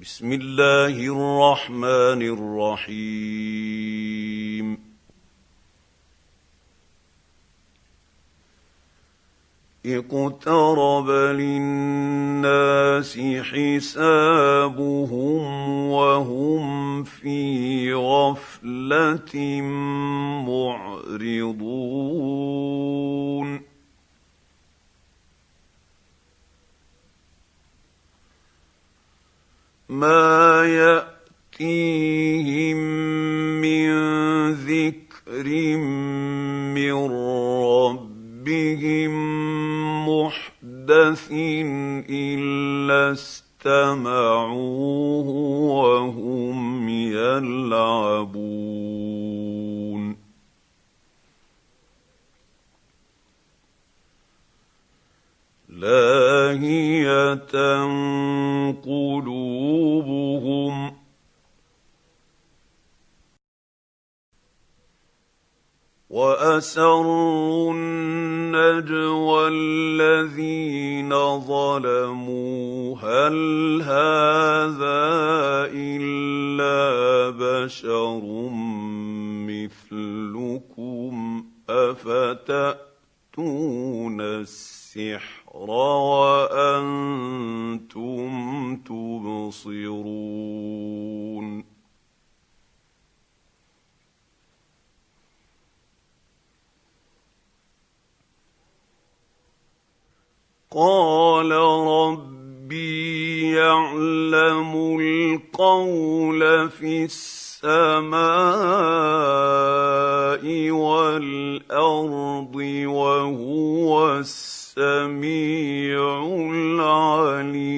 بسم الله الرحمن الرحيم اقترب للناس حسابهم وهم في غفلة معرضون. ما يأتيهم من ذكر من ربهم محدث إلا استمعوه وهم يلعبون. لاهيه قلوبهم وأسروا النجوى الذين ظلموا. هل هذا إلا بشر مثلكم؟ أفتأتون السحر وأنتم تبصرون. قال ربي يعلم القول في السماء والأرض وهو السميع العليم.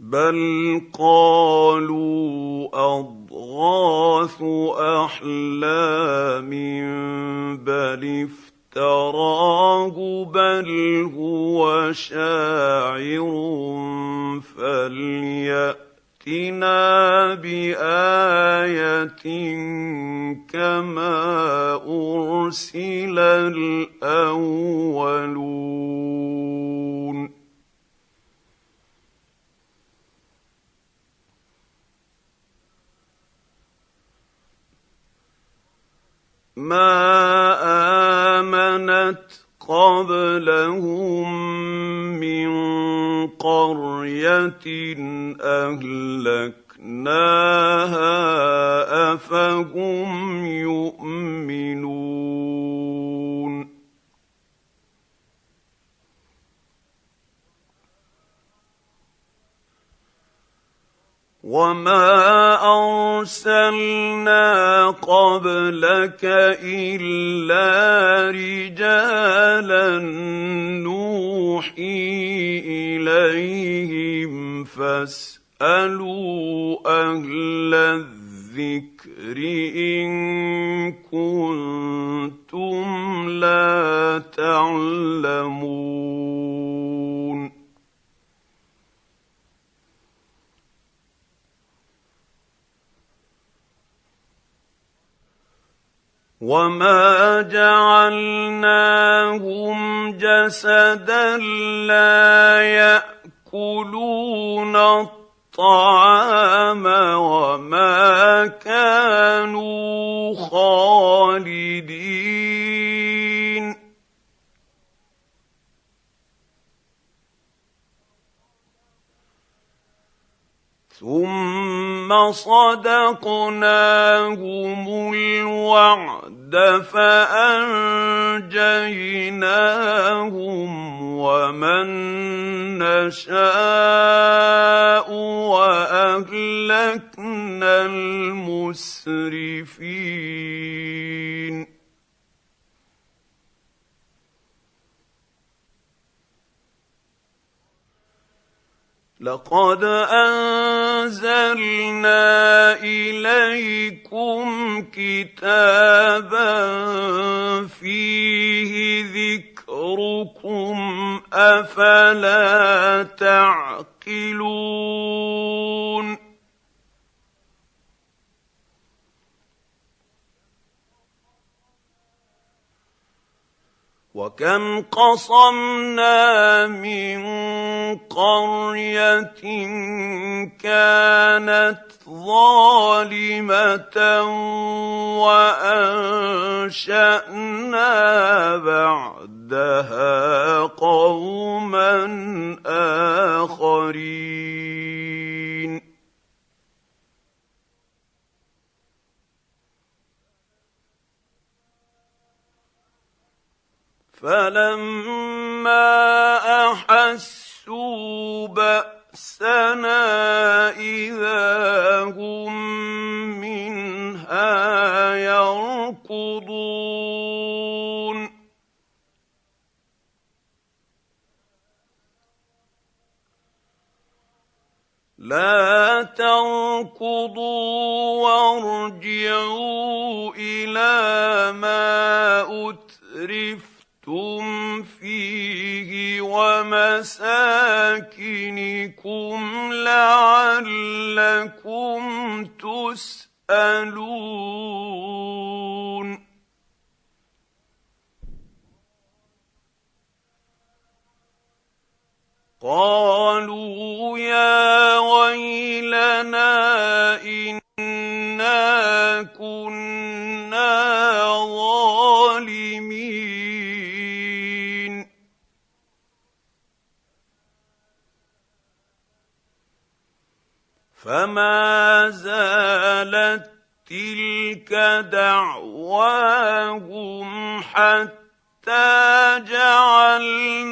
بل قالوا أضغاث أحلام بل افتراه بل هو شاعر فلياتنا بايه كما ارسل الاولون ما امنت قبلهم من قرية أهلكناها أفهم يؤمنون وما ارسلنا قبلك الا رجالا نوحي اليهم فاسالوا أهل الذكر ان كنتم لا تعلمون وما جعلناهم جسدا لا ياكلون الطعام وما كانوا خالدين ثم صدقناهم الوعد فانجيناهم ومن نشاء واهلكنا المسرفين لقد أنزلنا إليكم كتابا فيه ذكركم أفلا تعقلون؟ وكم قصمنا من قريه كانت ظالمه وانشانا بعدها قوما اخرين فلما أحسوا بأسنا إذا هم منها يركضون. لا تركضوا وارجعوا إلى ما اترف لبثتم فيه ومساكنكم لعلكم تسالون قالوا يا ويلنا انا كنا ظالمين فما زالت تلك دعواهم حتى جعلناهم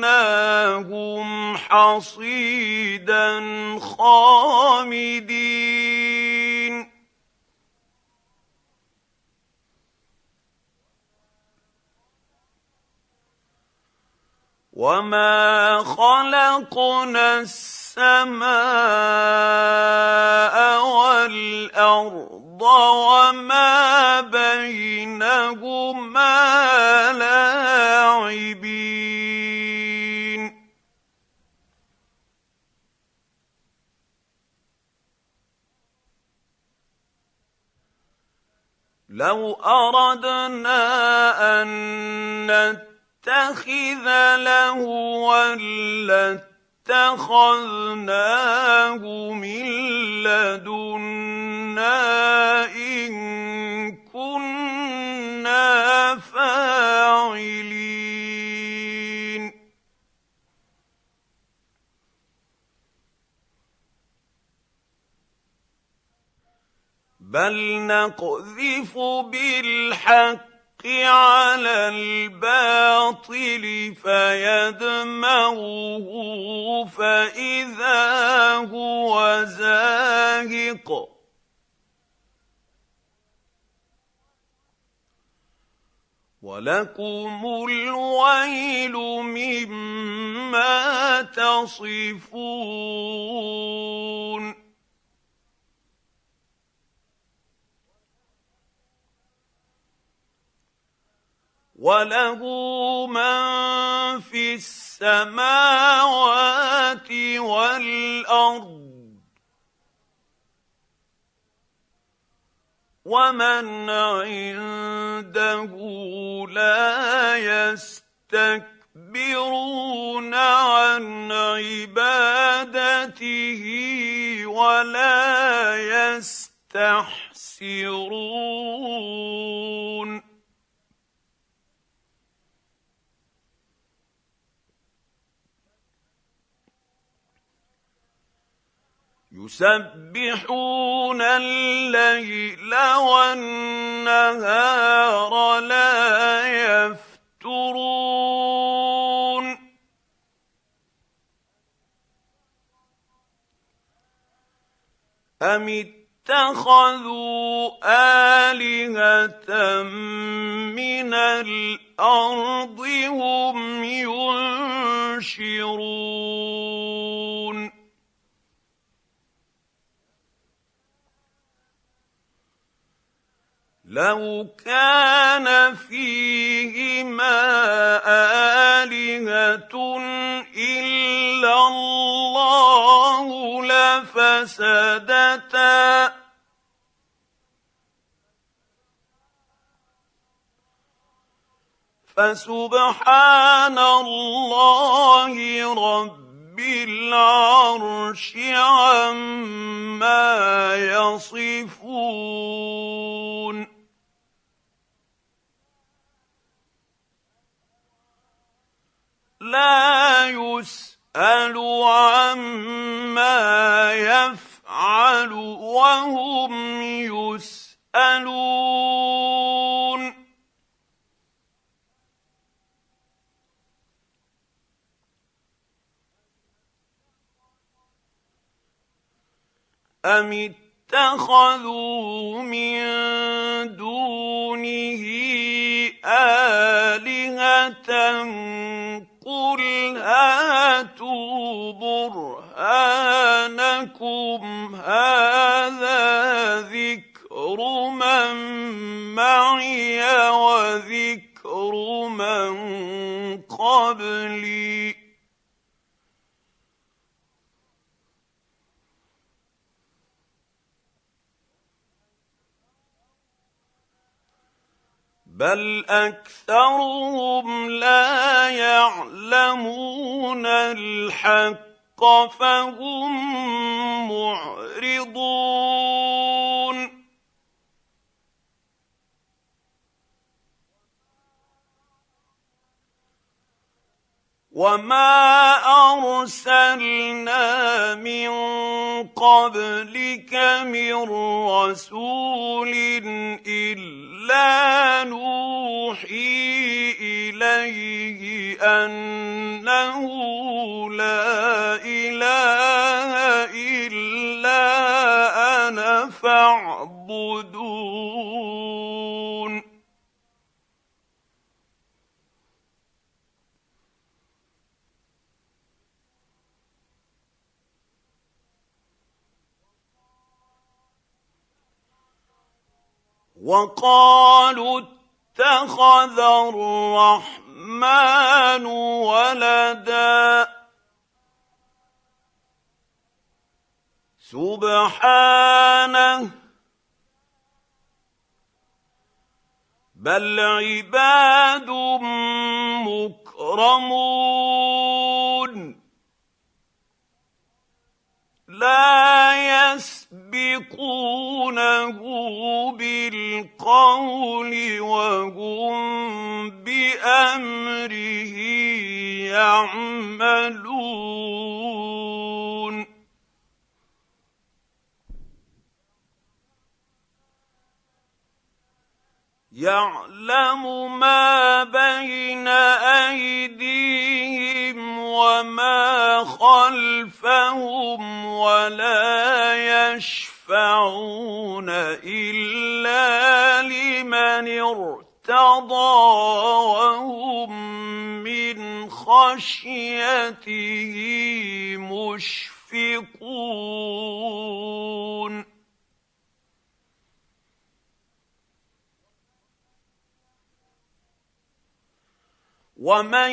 حصيدا خامدين وما خلقنا السماء السماء والأرض وما بينهما لاعبين. لو أردنا أن نتخذ لهوا اتخذناه من لدنا إن كنا فاعلين. بل نقذف بالحق على الباطل فيدمغه فإذا هو زاهق. ولكم الويل مما تصفون وله من في السماوات والارض ومن عنده لا يستكبرون عن عبادته ولا يستحسرون يسبحون الليل والنهار لا يفترون. أم اتخذوا آلهة من الأرض هم ينشرون؟ لو كان فيهما آلهة إلا الله لفسدتا. فسبحان الله رب العرش عما يصفون. لا يسأل عما يفعل وهم يسألون. أم اتخذوا من دونه آلهة قل هاتوا برهانكم هذا ذكر من معي وذكر من قبلي بل اكثرهم لا يعلمون الحق فهم معرضون وما ارسلنا من قبلك من رسول الا نوحي اليه انه لا اله الا أنا فاعبدون وقالوا اتخذ الرحمن ولدا. سبحانه. بل عباد مكرمون. لا يسبقونه بالقول وهم بأمره يعملون. يعلم ما بين أيديهم وما خلفهم ولا يشفعون الا لمن ارتضى وهم من خشيته مشفقون ومن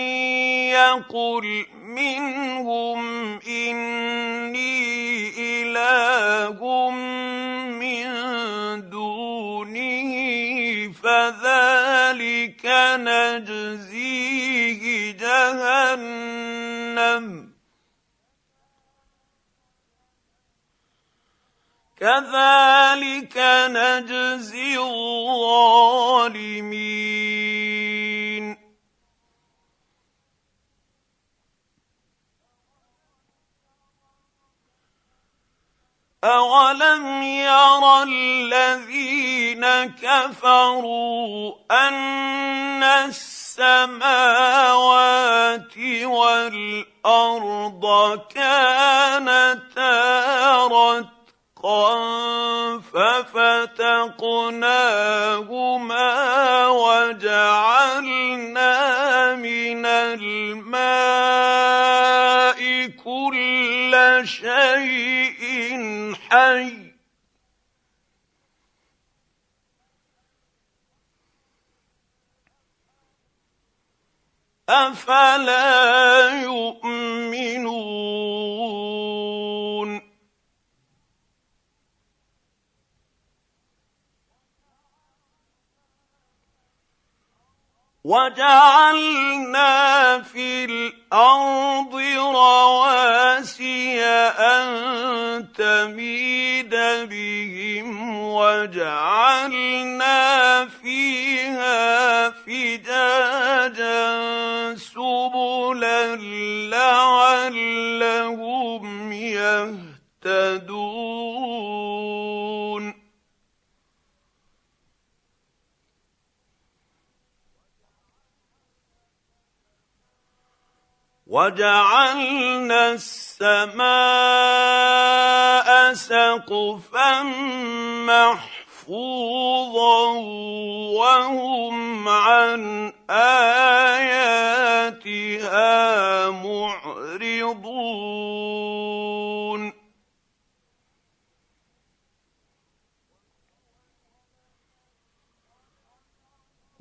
يقل منهم اني اله من دونه فذلك نجزيه جهنم كذلك نجزي الظالمين اولم ير الذين كفروا ان السماوات والارض كانتا رتقا ففتقناهما وجعلنا من الماء كل شيء حي. أفلا يؤمنون؟ وجعلنا في الأرض رواسي أن تميد بهم وجعلنا فيها فجاجا سبلا لعلهم يهتدون وجعلنا السماء سقفا محفوظا وهم عن آياتها معرضون.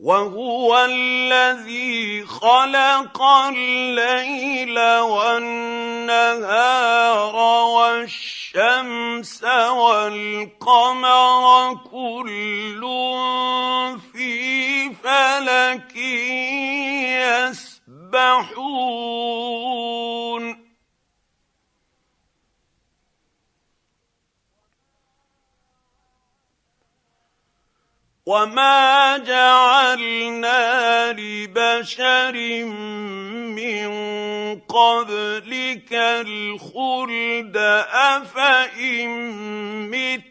وهو الذي خلق الليل والنهار والشمس والقمر كل في فلك يسبحون. وما جعلنا لبشر من قبلك الخلد افان مت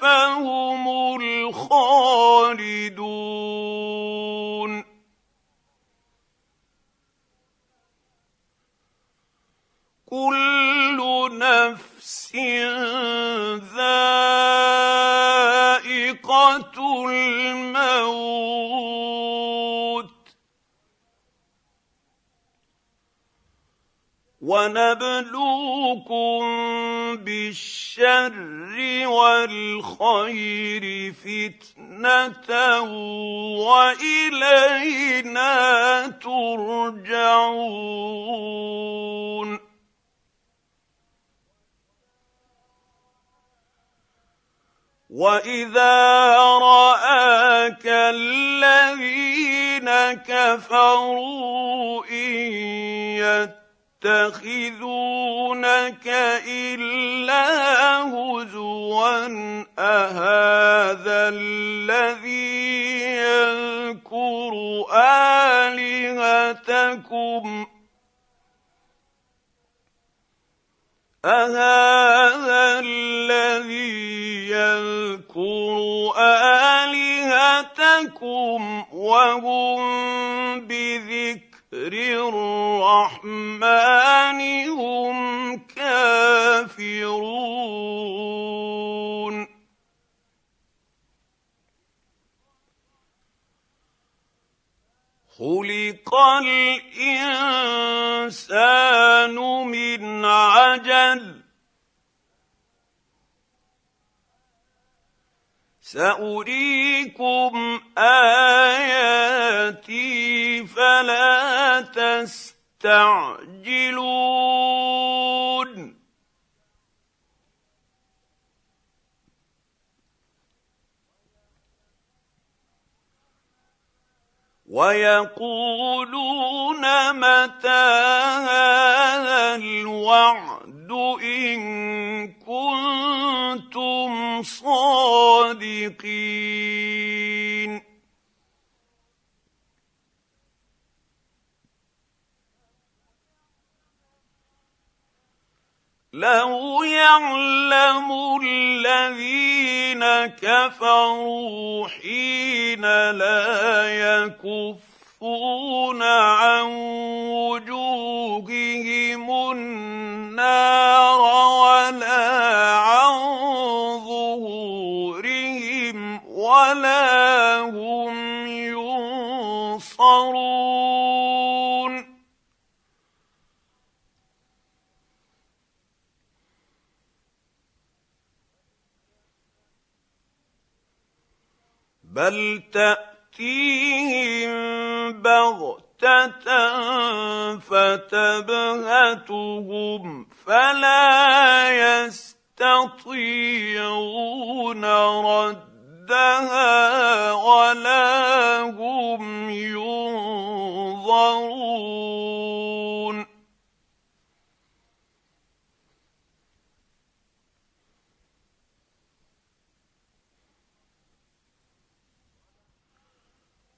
فهم الخالدون كل نفس ذائقة الموت. ونبلوكم بالشر والخير فتنه والينا ترجعون. واذا راك الذين كفروا ان يتخذونك الا هزوا اهذا الذي يذكر الهتكم ساريكم آياتي فلا تستعجلون. ويقولون متى هذا الوعد إن كنتم صادقين. لو يعلم الذين كفروا حين لا يكفون عن وجوههم النار ولا عن ظهورهم ولا هم ينصرون. بل تأتيهم بغتة فتبهتهم فلا يستطيعون ردها ولا هم ينظرون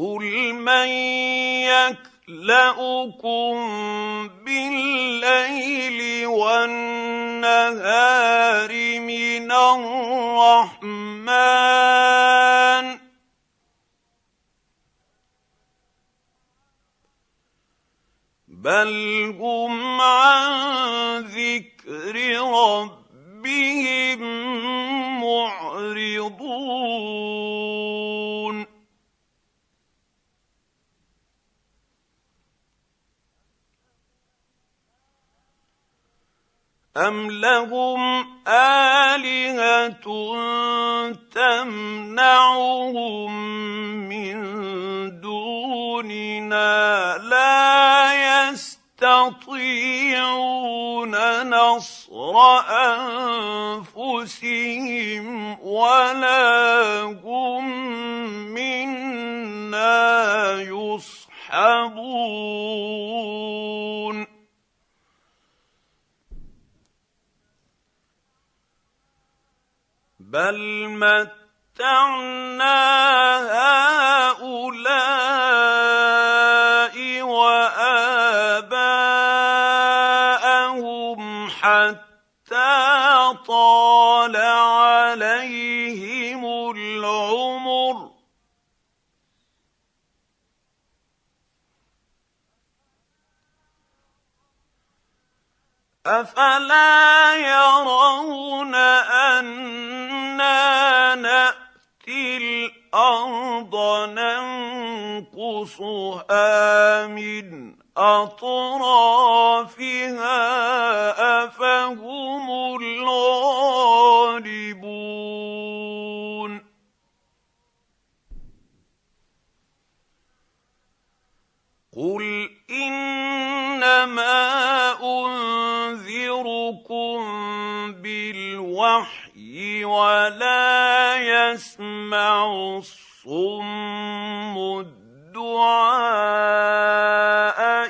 قل من يكلاكم بالليل والنهار من الرحمن بل هم عن ذكر ربهم معرضون أم لهم آلهة تمنعهم من دوننا لا يستطيعون نصر أنفسهم ولا هم منا يصحبون بل متعنا هؤلاء واباءهم حتى طال عليهم العمر. افلا يرون أنا نأتي الأرض ننقصها من أطرافها أفهم الغالبون. قل انما انذركم بالوحي ولا يسمع الصم الدعاء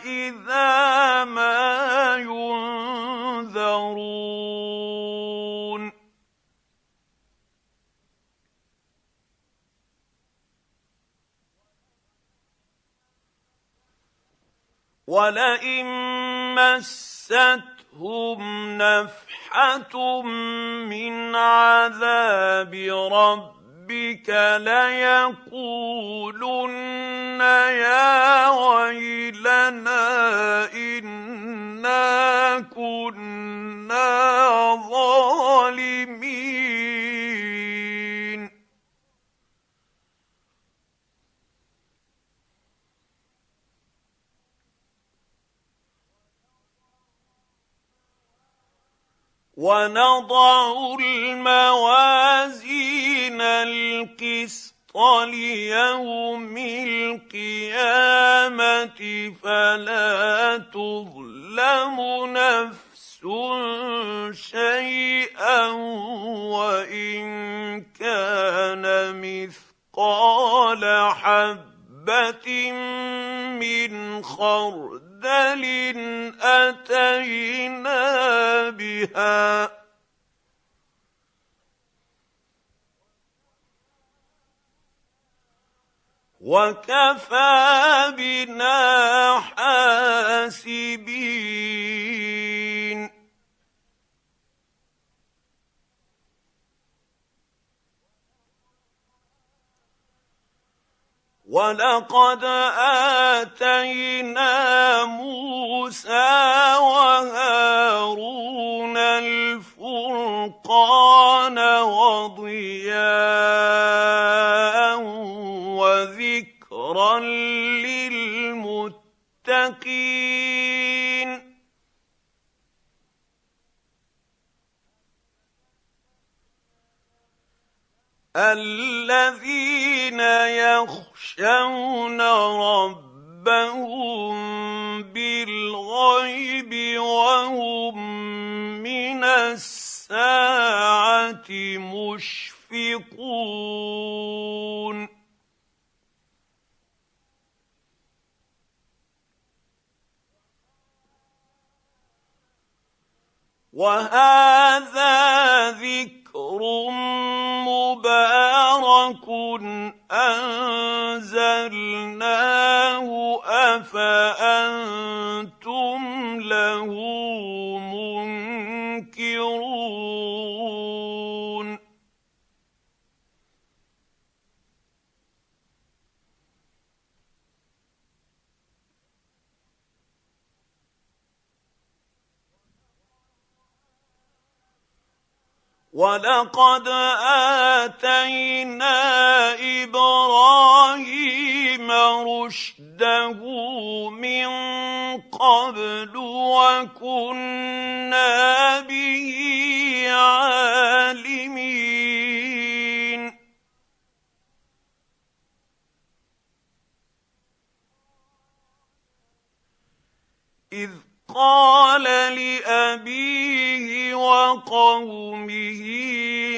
إذا ما ينذرون. ولئن مستهم نفحه من عذاب ربك ليقولن يا ويلنا انا كنا ظالمين ونضع الموازين القسط ليوم القيامة فلا تظلم نفس شيئا وإن كان مثقال حبة من خردل أتينا بها. وكفى بنا حاسبين. ولقد آتينا موسى وهذا ذكر مبارك أنزلناه أفأنتم ولقد اتينا إبراهيم رشده من قبل وكنا به عالمين اذ قال لابيه وقومه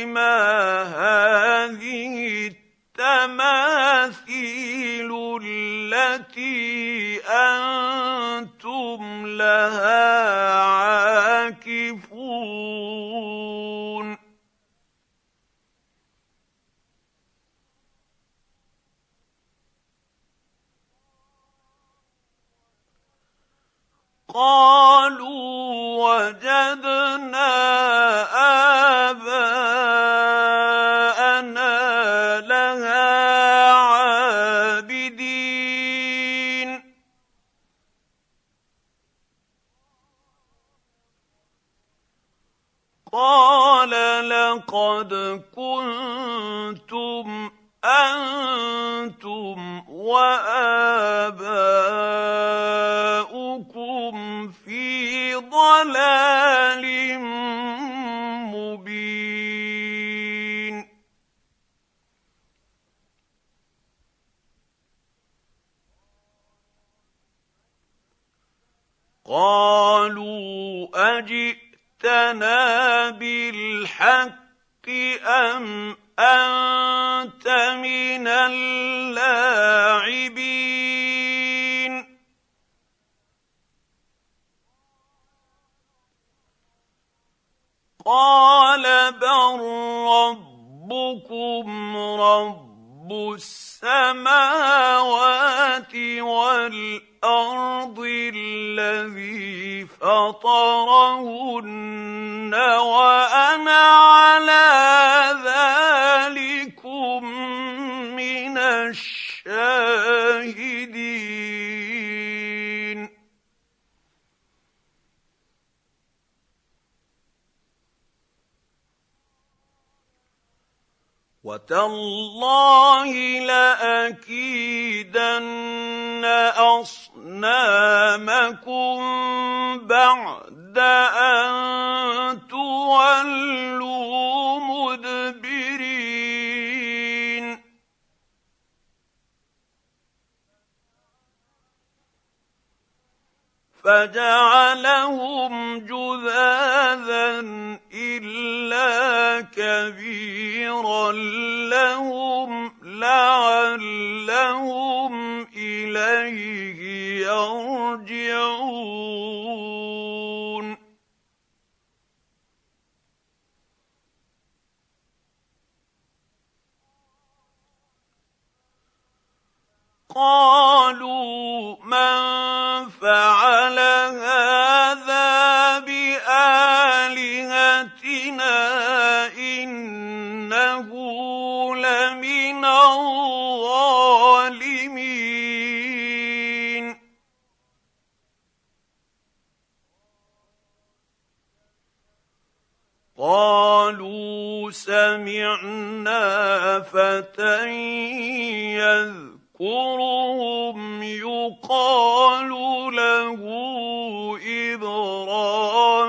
ما هذه التماثيل التي أنتم لها عاكفون. قالوا وجدنا آباءنا لها عابدين. قال لقد كنتم أنتم واباؤكم اجئتنا بالحق أم أنت من اللاعبين؟ قال بل ربكم رب السماوات والأرض. الذي فطرهن وأنا على ذلكم من الشاهدين. وتالله لأكيدن اصنامكم بعد ان تولوا مدبرين فجعلهم جذاذا إلا كبيرا لهم لعلهم إليه يرجعون. قالوا من فعل هذا بآلهتنا إنه لمن الظالمين. قالوا سمعنا فتى يذكرهم يقال له إبراهيم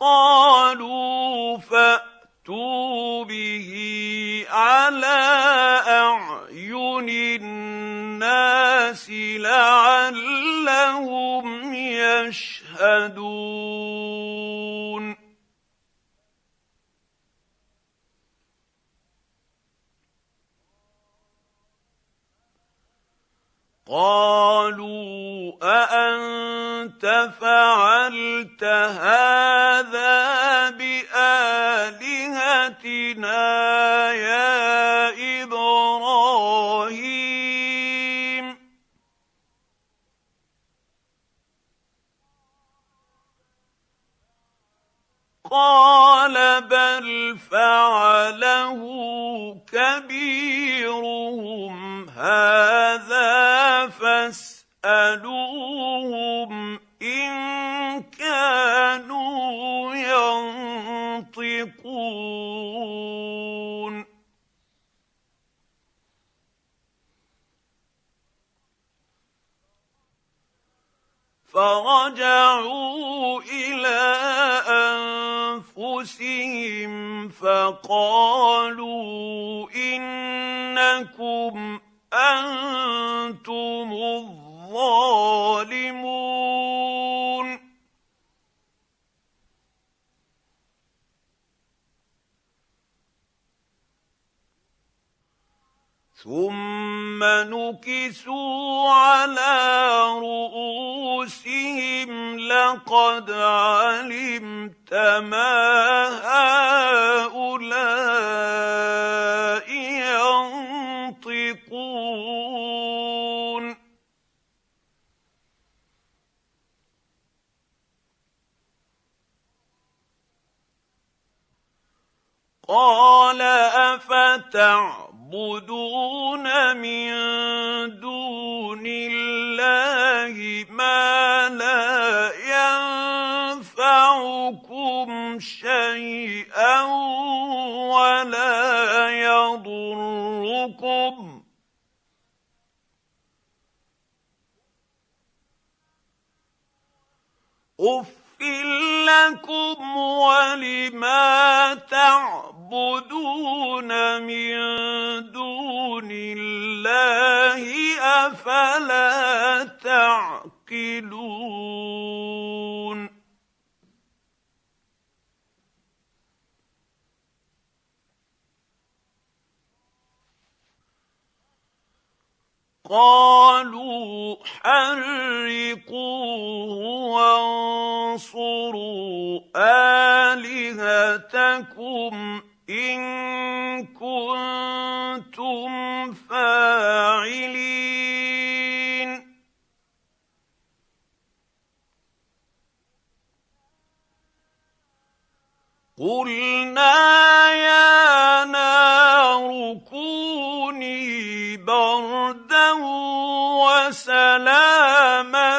قالوا فاتوا به على اعين الناس لعلهم يشهدون قالوا أأنت فعلت هذا بآلهتنا يا إبراهيم؟ قال بل فعله كبيرهم فاسألوهم إن كانوا ينطقون. فرجعوا إلى أنفسهم فقالوا إنكم أنتم الظالمون. ثم نكسوا على رؤوسهم لقد علمت ما هؤلاء تعبدون من دون الله ما لا ينفعكم شيئا ولا يضركم. اف لكم ولما تعبدون من دون الله أفلا تعقلون؟ قالوا حرقوه وانصروا آلهتكم إن كنتم فاعلين. قلنا يا نار كوني بردا وسلاما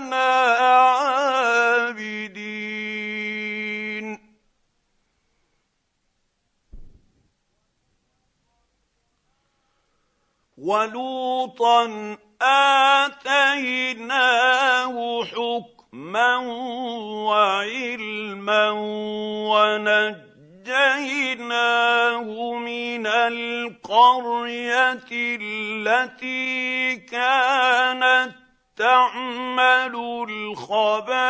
لنا عابدين. ولوطا آتيناه حكما وعلما ونجيناه من القرية التي كانت تعمل الخبائث.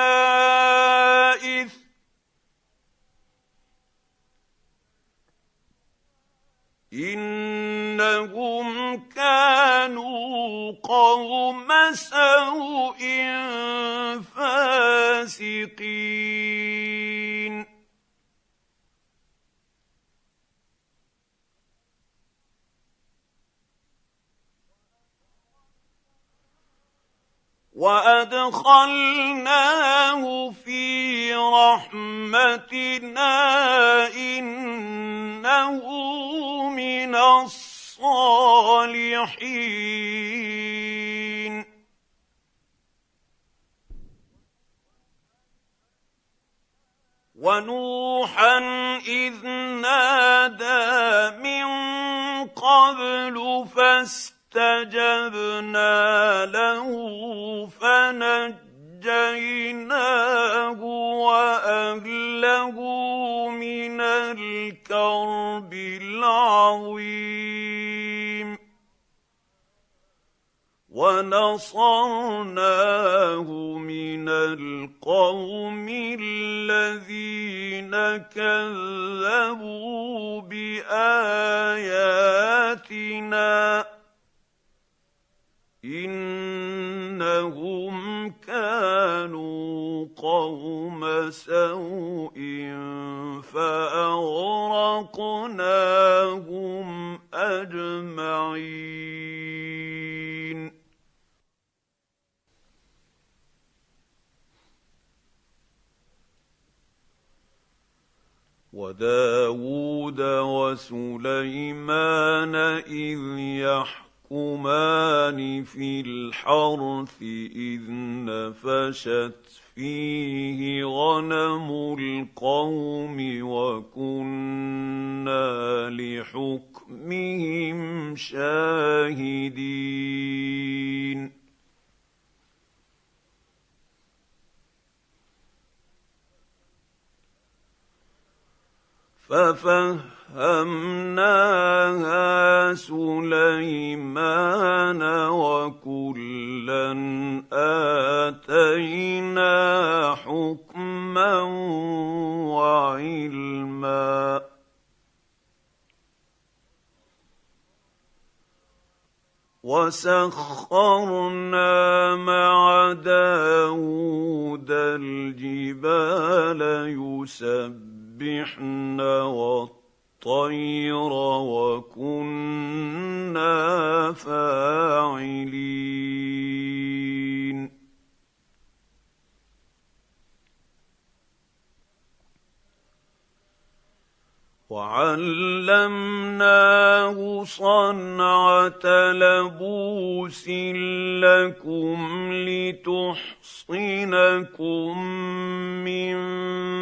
إنهم كانوا قوم سوء فاسقين. وأدخلناه في رحمتنا إنه من الصالحين. ونوحا إذ نادى من قبل فاستجبنا له فنجيناه وأهله من الكرب العظيم. ونصرناه من القوم الذين كذبوا بآياتنا. إنهم كانوا قوم سوء فأغرقناهم أجمعين. وداود وسليمان إذ يحكمان في الحرث إذ نفشت فيه غنم القوم وكنا لحكمهم شاهدين. ففهمناها سليمان وكلا اتينا حكما وعلما وسخرنا مع داود الجبال يسبح يسبحن والطير وكنا فاعلين. وعلمناه صنعة لبوس لكم لتحصنكم من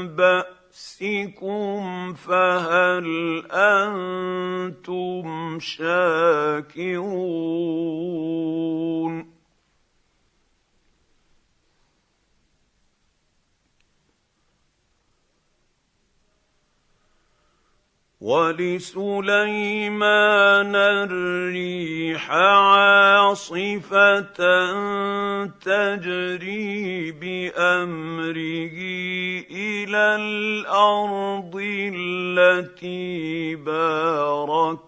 بأس. بأسكم فهل أنتم شاكرون ولسليمان الريح عاصفه تجري بامره إلى الأرض التي باركنا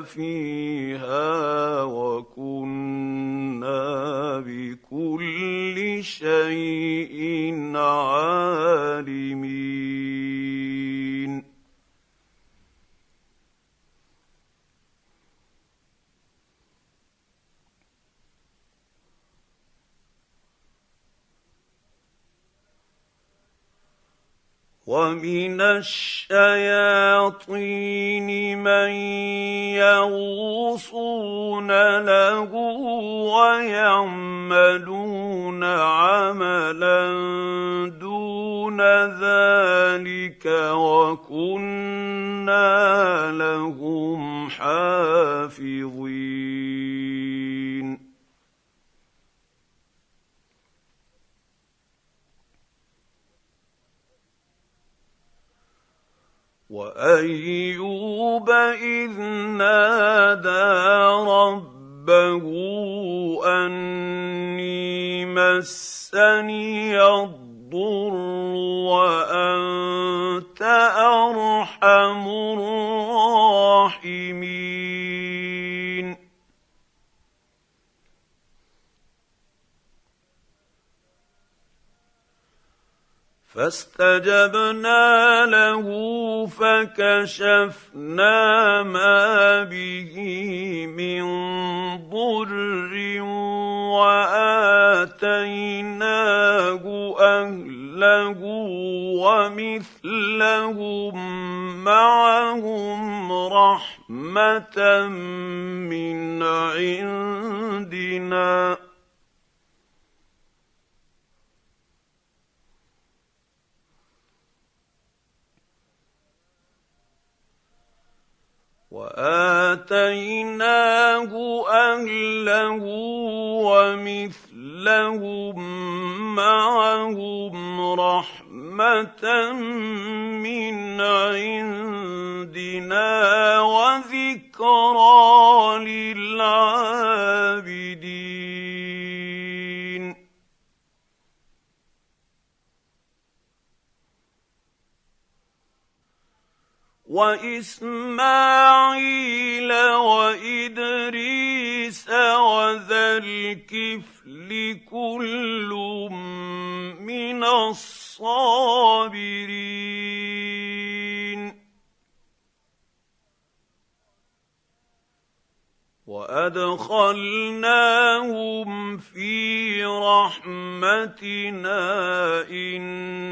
فيها وكنا بكل شيء عالمين ومن الشياطين من يغوصون له ويعملون عملا دون ذلك وكنا لهم حافظين وأيوب إذ نادى ربه أني مسني الضر وأنت أرحم الراحمين. فاستجبنا له فكشفنا ما به من ضر وآتيناه أهله ومثلهم معهم رحمة من عندنا. وآتيناه أهله ومثلهم معهم رحمة من عندنا وذكرى للعابدين. وإسماعيل وإدريس وذا الكفل كل من الصابرين. وأدخلناهم في رحمتنا انهم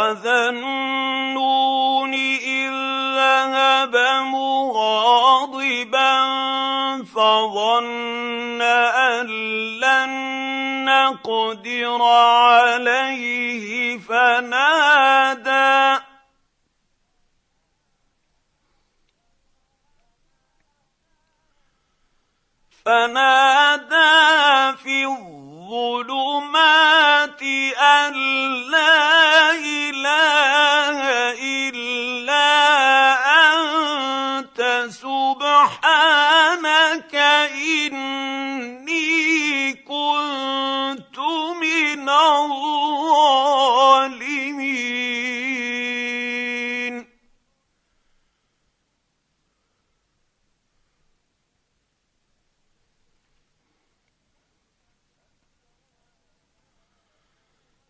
وذا النون اذ ذهب مغاضبا فظن ان لن نقدر عليه فنادى فنادى في الظلمات أن لا إله إلا أنت. سبحانك إني كنت من الظالمين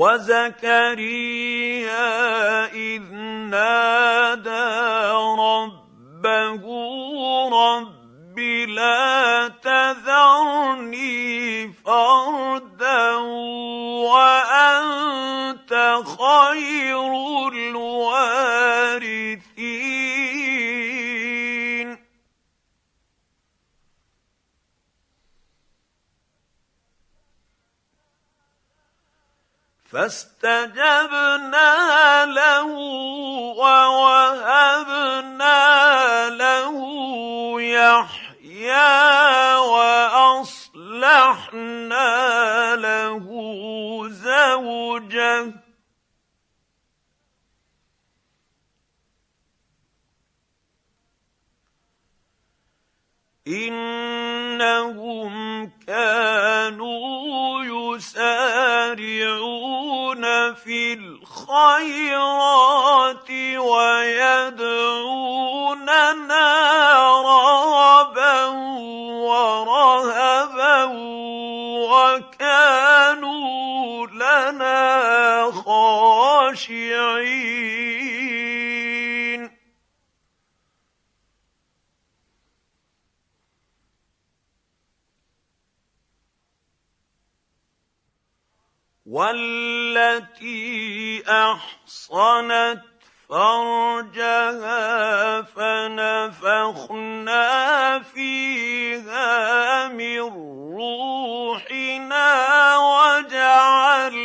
وزكريا اذ نادى ربه رب لا تذرني فردا وانت خير الوارثين فاستجبنا له ووهبنا له يحيى وأصلحنا له زوجه إنهم كانوا يسارعون في الخيرات ويدعوننا رغبا ورهبا وكانوا لنا خاشعين. والتي أحصنت فرجها فنفخنا فيها من روحنا وجعلناها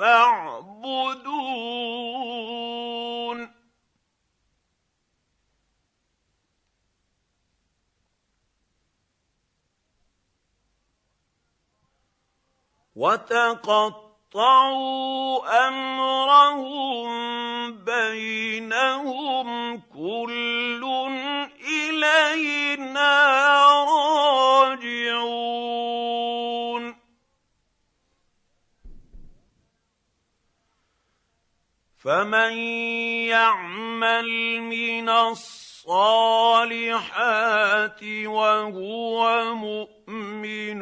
فاعبدون. وتقطعوا أمرهم بينهم كل إلينا راجعون. فمن يعمل من الصالحات وهو مؤمن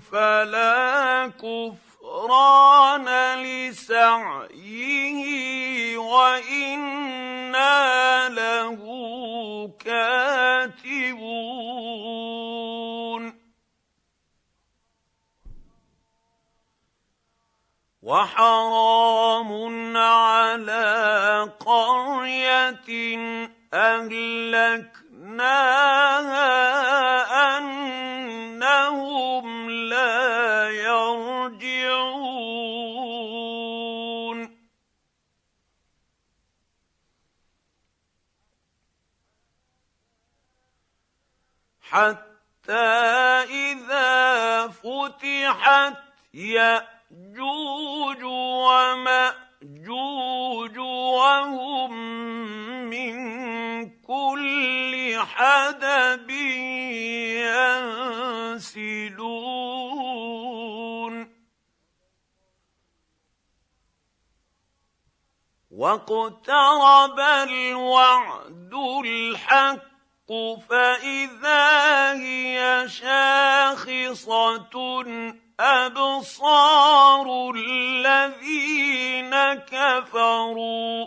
فلا كفران لسعيه وأنا له كاتبون وحرام على قرية أهلكناها أنهم لا يرجعون. حتى إذا فتحت ياجوج ومأجوج وهم من كل حدب ينسلون. واقترب الوعد الحق فإذا هي شاخصة أبصار الذين كفروا.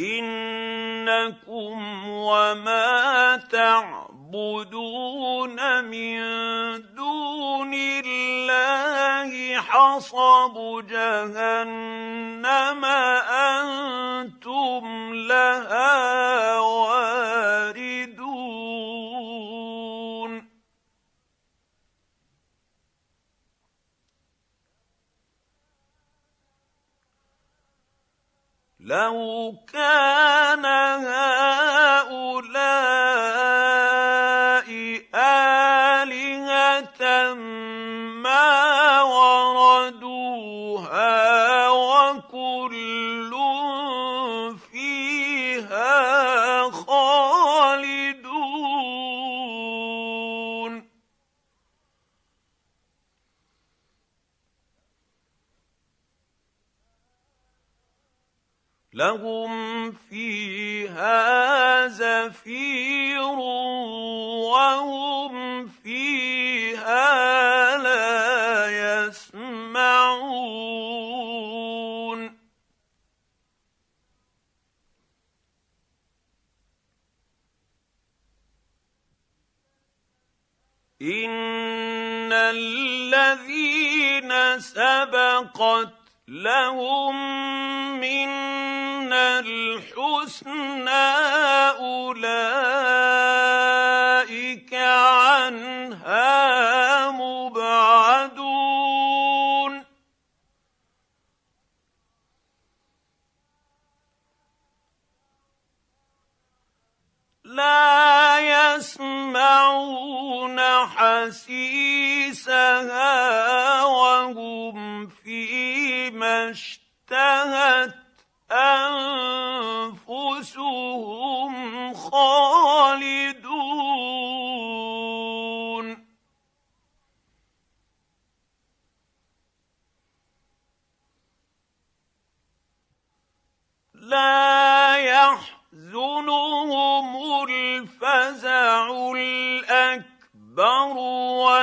إنكم وما تعبدون من دون الله حصب جهنم أنتم لو كان هؤلاء سبقت لهم منا الحسنى أولئك عنها مبعدون. لا يسمعون حسيسها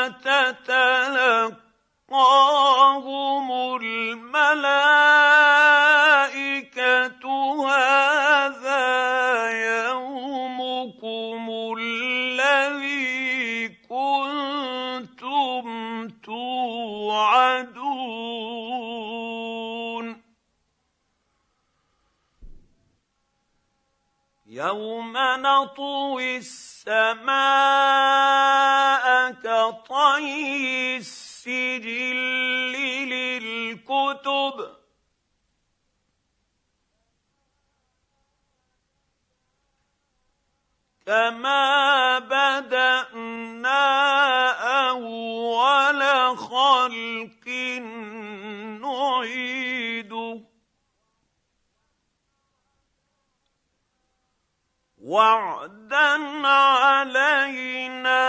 وتتلقاهم الملائكة هذا يومكم الذي كنتم توعدون. يوم نطوي السماء كطي السجل للكتب. كما بدأنا أول خلق نعيده وعدا علينا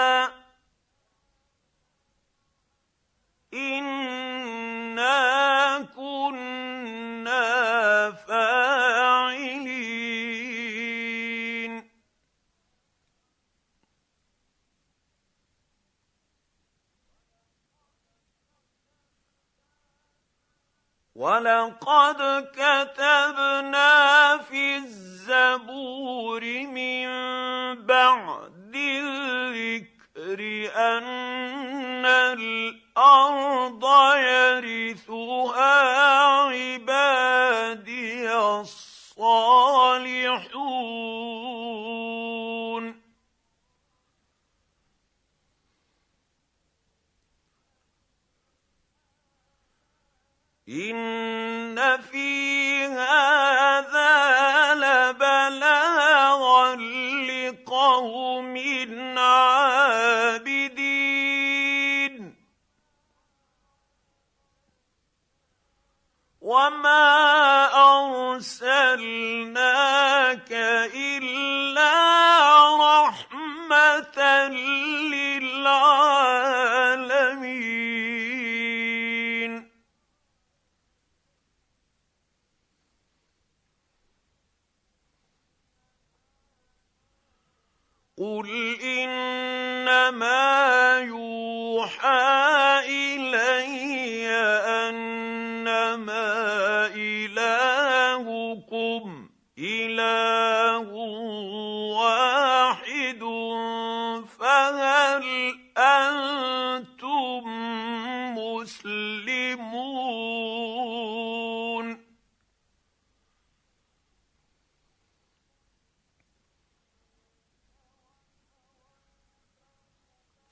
انا كنا فاعلين ولقد كتبنا في الزبور من بعد الذكر ان الأرض يرثها عبادي الصالحون. إن وما ارسلناك الا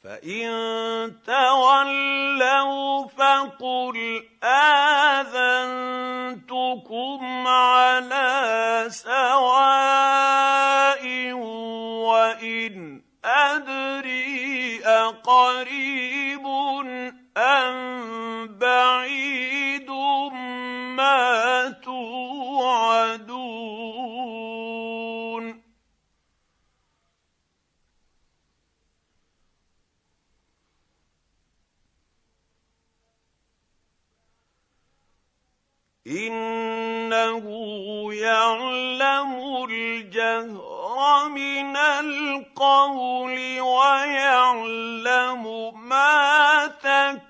فان تولوا فقل اذنتكم على سواء وان ادري اقريب ام إنه يعلم الجهر من القول ويعلم ما تكتمون.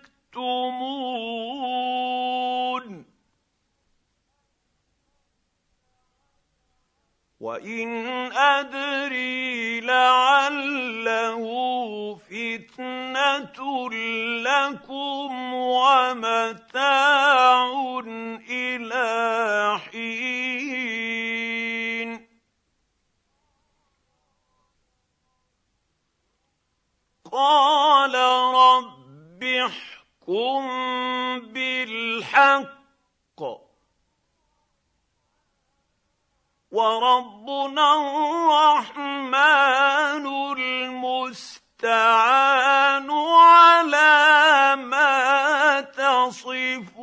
وان ادري لعله فتنه لكم ومتاع إلى حين قال رب احكم بالحق وربنا الرحمن المستعان على ما تصف